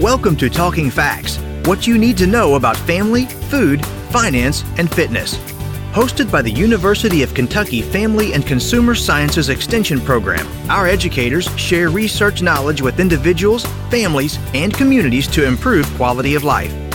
Welcome to Talking Facts what you need to know about family, food, finance, and fitness. Hosted by the University of Kentucky Family and Consumer Sciences Extension Program, our educators share research knowledge with individuals, families, and communities to improve quality of life.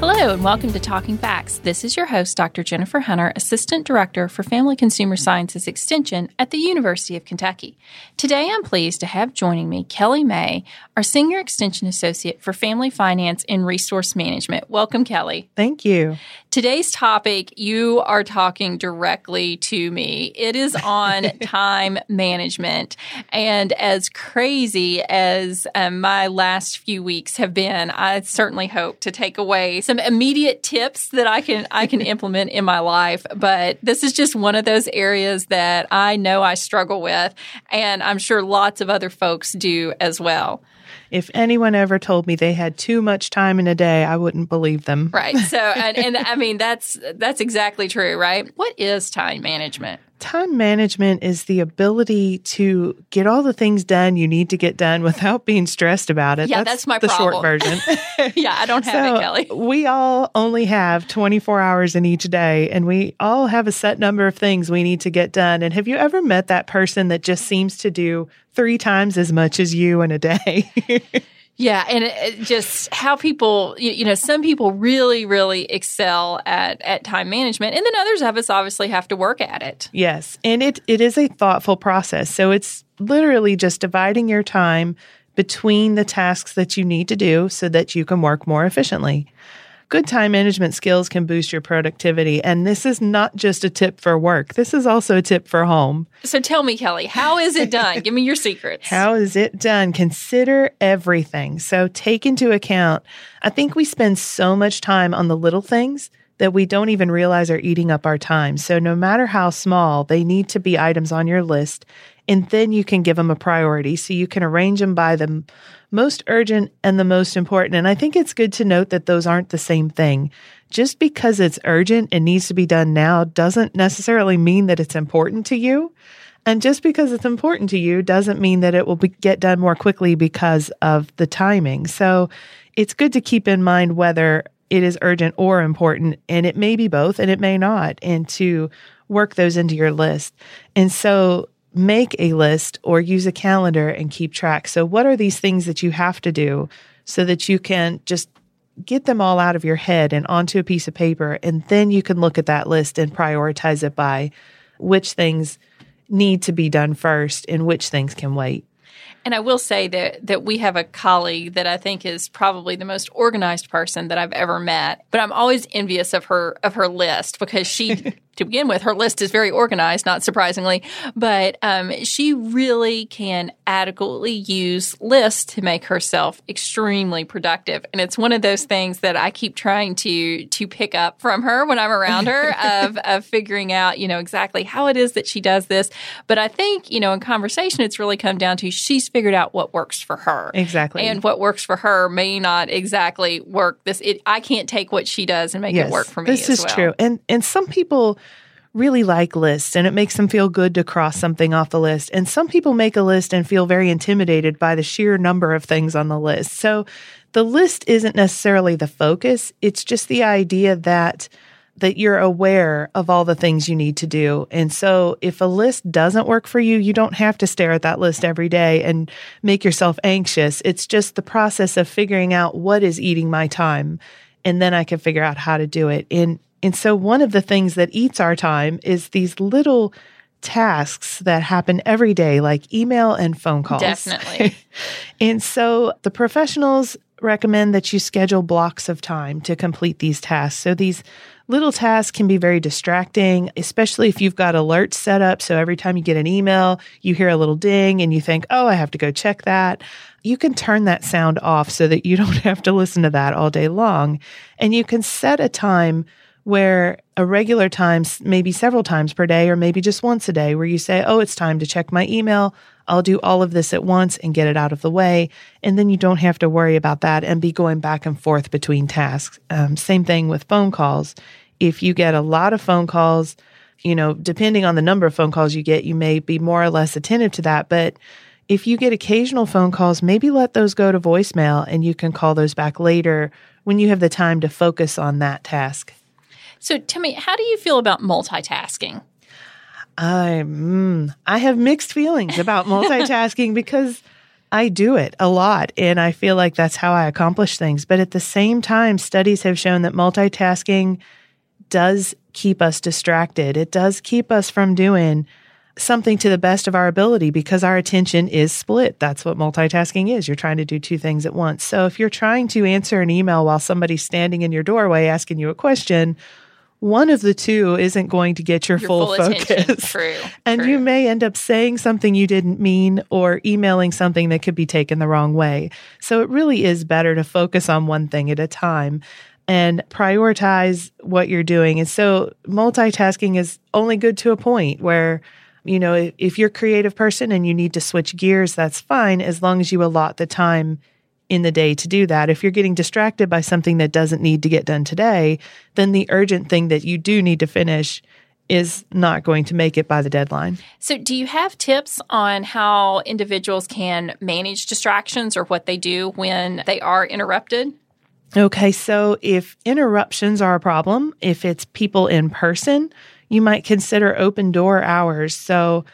Hello, and welcome to Talking Facts. This is your host, Dr. Jennifer Hunter, Assistant Director for Family Consumer Sciences Extension at the University of Kentucky. Today, I'm pleased to have joining me Kelly May, our Senior Extension Associate for Family Finance and Resource Management. Welcome, Kelly. Thank you. Today's topic, you are talking directly to me. It is on time management. And as crazy as um, my last few weeks have been, I certainly hope to take away some immediate tips that I can I can implement in my life, but this is just one of those areas that I know I struggle with and I'm sure lots of other folks do as well. If anyone ever told me they had too much time in a day, I wouldn't believe them. Right. So and, and I mean that's that's exactly true, right? What is time management? Time management is the ability to get all the things done you need to get done without being stressed about it. Yeah, that's, that's my the problem. short version. yeah, I don't have so it, Kelly. We all only have 24 hours in each day, and we all have a set number of things we need to get done. And have you ever met that person that just seems to do three times as much as you in a day? Yeah, and it, just how people, you, you, know, some people really, really excel at at time management, and then others of us obviously have to work at it. Yes, and it it is a thoughtful process. So it's literally just dividing your time between the tasks that you need to do so that you can work more efficiently. Good time management skills can boost your productivity. And this is not just a tip for work, this is also a tip for home. So tell me, Kelly, how is it done? Give me your secrets. How is it done? Consider everything. So take into account, I think we spend so much time on the little things that we don't even realize are eating up our time. So no matter how small, they need to be items on your list. And then you can give them a priority. So you can arrange them by the most urgent and the most important. And I think it's good to note that those aren't the same thing. Just because it's urgent and needs to be done now doesn't necessarily mean that it's important to you. And just because it's important to you doesn't mean that it will be, get done more quickly because of the timing. So it's good to keep in mind whether it is urgent or important, and it may be both and it may not, and to work those into your list. And so make a list or use a calendar and keep track. So, what are these things that you have to do so that you can just get them all out of your head and onto a piece of paper? And then you can look at that list and prioritize it by which things need to be done first and which things can wait. And I will say that that we have a colleague that I think is probably the most organized person that I've ever met. But I'm always envious of her of her list because she to begin with, her list is very organized, not surprisingly, but um, she really can adequately use lists to make herself extremely productive. And it's one of those things that I keep trying to to pick up from her when I'm around her of, of figuring out, you know, exactly how it is that she does this. But I think, you know, in conversation, it's really come down to she's figured out what works for her. Exactly. And what works for her may not exactly work. This, it, I can't take what she does and make yes, it work for me. This is well. true. And, and some people, really like lists and it makes them feel good to cross something off the list. And some people make a list and feel very intimidated by the sheer number of things on the list. So the list isn't necessarily the focus. It's just the idea that that you're aware of all the things you need to do. And so if a list doesn't work for you, you don't have to stare at that list every day and make yourself anxious. It's just the process of figuring out what is eating my time. And then I can figure out how to do it. And and so one of the things that eats our time is these little tasks that happen every day, like email and phone calls. Definitely. and so the professionals recommend that you schedule blocks of time to complete these tasks. So these little tasks can be very distracting, especially if you've got alerts set up. So every time you get an email, you hear a little ding and you think, oh, I have to go check that. You can turn that sound off so that you don't have to listen to that all day long. And you can set a time where a regular time, maybe several times per day, or maybe just once a day, where you say, Oh, it's time to check my email. I'll do all of this at once and get it out of the way. And then you don't have to worry about that and be going back and forth between tasks. Um, same thing with phone calls. If you get a lot of phone calls, you know, depending on the number of phone calls you get, you may be more or less attentive to that. But if you get occasional phone calls, maybe let those go to voicemail and you can call those back later when you have the time to focus on that task. So, tell me, how do you feel about multitasking? I, mm, I have mixed feelings about multitasking because I do it a lot and I feel like that's how I accomplish things. But at the same time, studies have shown that multitasking does keep us distracted. It does keep us from doing something to the best of our ability because our attention is split. That's what multitasking is. You're trying to do two things at once. So if you're trying to answer an email while somebody's standing in your doorway asking you a question, one of the two isn't going to get your, Your full, full focus. True. And true. you may end up saying something you didn't mean or emailing something that could be taken the wrong way. So it really is better to focus on one thing at a time and prioritize what you're doing. And so multitasking is only good to a point where, you know, if, if you're a creative person and you need to switch gears, that's fine as long as you allot the time in the day to do that. If you're getting distracted by something that doesn't need to get done today, then the urgent thing that you do need to finish is not going to make it by the deadline. So, do you have tips on how individuals can manage distractions or what they do when they are interrupted? Okay, so if interruptions are a problem, if it's people in person, you might consider open door hours. So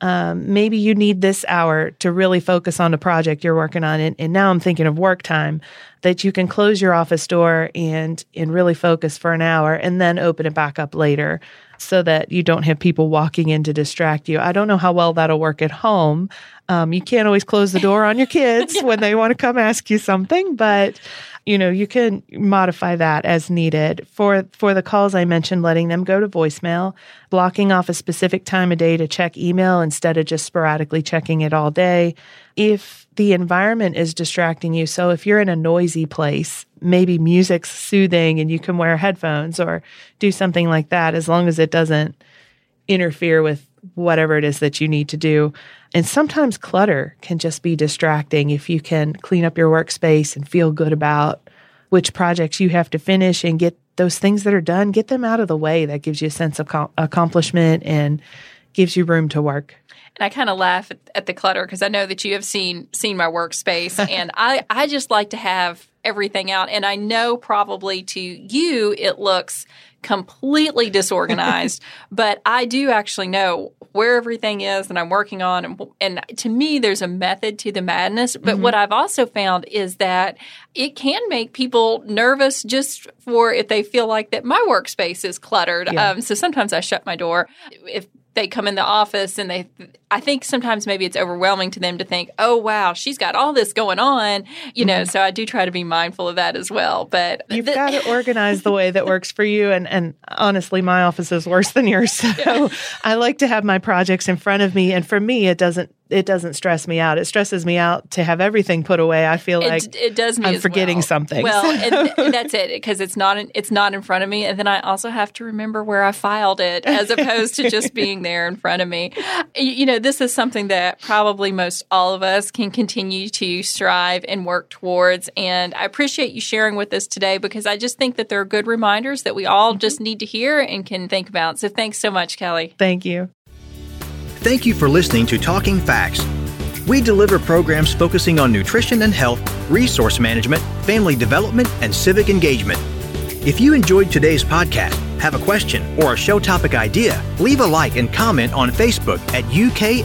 um, maybe you need this hour to really focus on the project you're working on. And, and now I'm thinking of work time that you can close your office door and, and really focus for an hour and then open it back up later so that you don't have people walking in to distract you. I don't know how well that'll work at home. Um, you can't always close the door on your kids when they want to come ask you something, but you know you can modify that as needed. For for the calls i mentioned letting them go to voicemail blocking off a specific time of day to check email instead of just sporadically checking it all day. If the environment is distracting you so if you're in a noisy place maybe music's soothing and you can wear headphones or do something like that as long as it doesn't interfere with whatever it is that you need to do. And sometimes clutter can just be distracting if you can clean up your workspace and feel good about which projects you have to finish and get those things that are done, get them out of the way. That gives you a sense of co- accomplishment and gives you room to work. And I kind of laugh at, at the clutter because I know that you have seen seen my workspace, and I I just like to have everything out. And I know probably to you it looks completely disorganized, but I do actually know where everything is that I'm working on. And, and to me, there's a method to the madness. But what I've also found is that it can make people nervous just for if they feel like that my workspace is cluttered. Yeah. Um, so sometimes I shut my door. If they come in the office and they I think sometimes maybe it's overwhelming to them to think, "Oh wow, she's got all this going on." You know, mm-hmm. so I do try to be mindful of that as well. But You've the- got to organize the way that works for you. And, and honestly, my office is worse than yours. So I like to have my projects in front of me. And for me, it doesn't, it doesn't stress me out. It stresses me out to have everything put away. I feel like it, it does me I'm forgetting well. something. Well, and, that's it because it's not in, it's not in front of me, and then I also have to remember where I filed it as opposed to just being there in front of me. You, you know, this is something that probably most all of us can continue to strive and work towards. And I appreciate you sharing with us today because I just think that there are good reminders that we all mm-hmm. just need to hear and can think about. So thanks so much, Kelly. thank you. Thank you for listening to Talking Facts. We deliver programs focusing on nutrition and health, resource management, family development, and civic engagement. If you enjoyed today's podcast, have a question, or a show topic idea, leave a like and comment on Facebook at UKFCSEXT.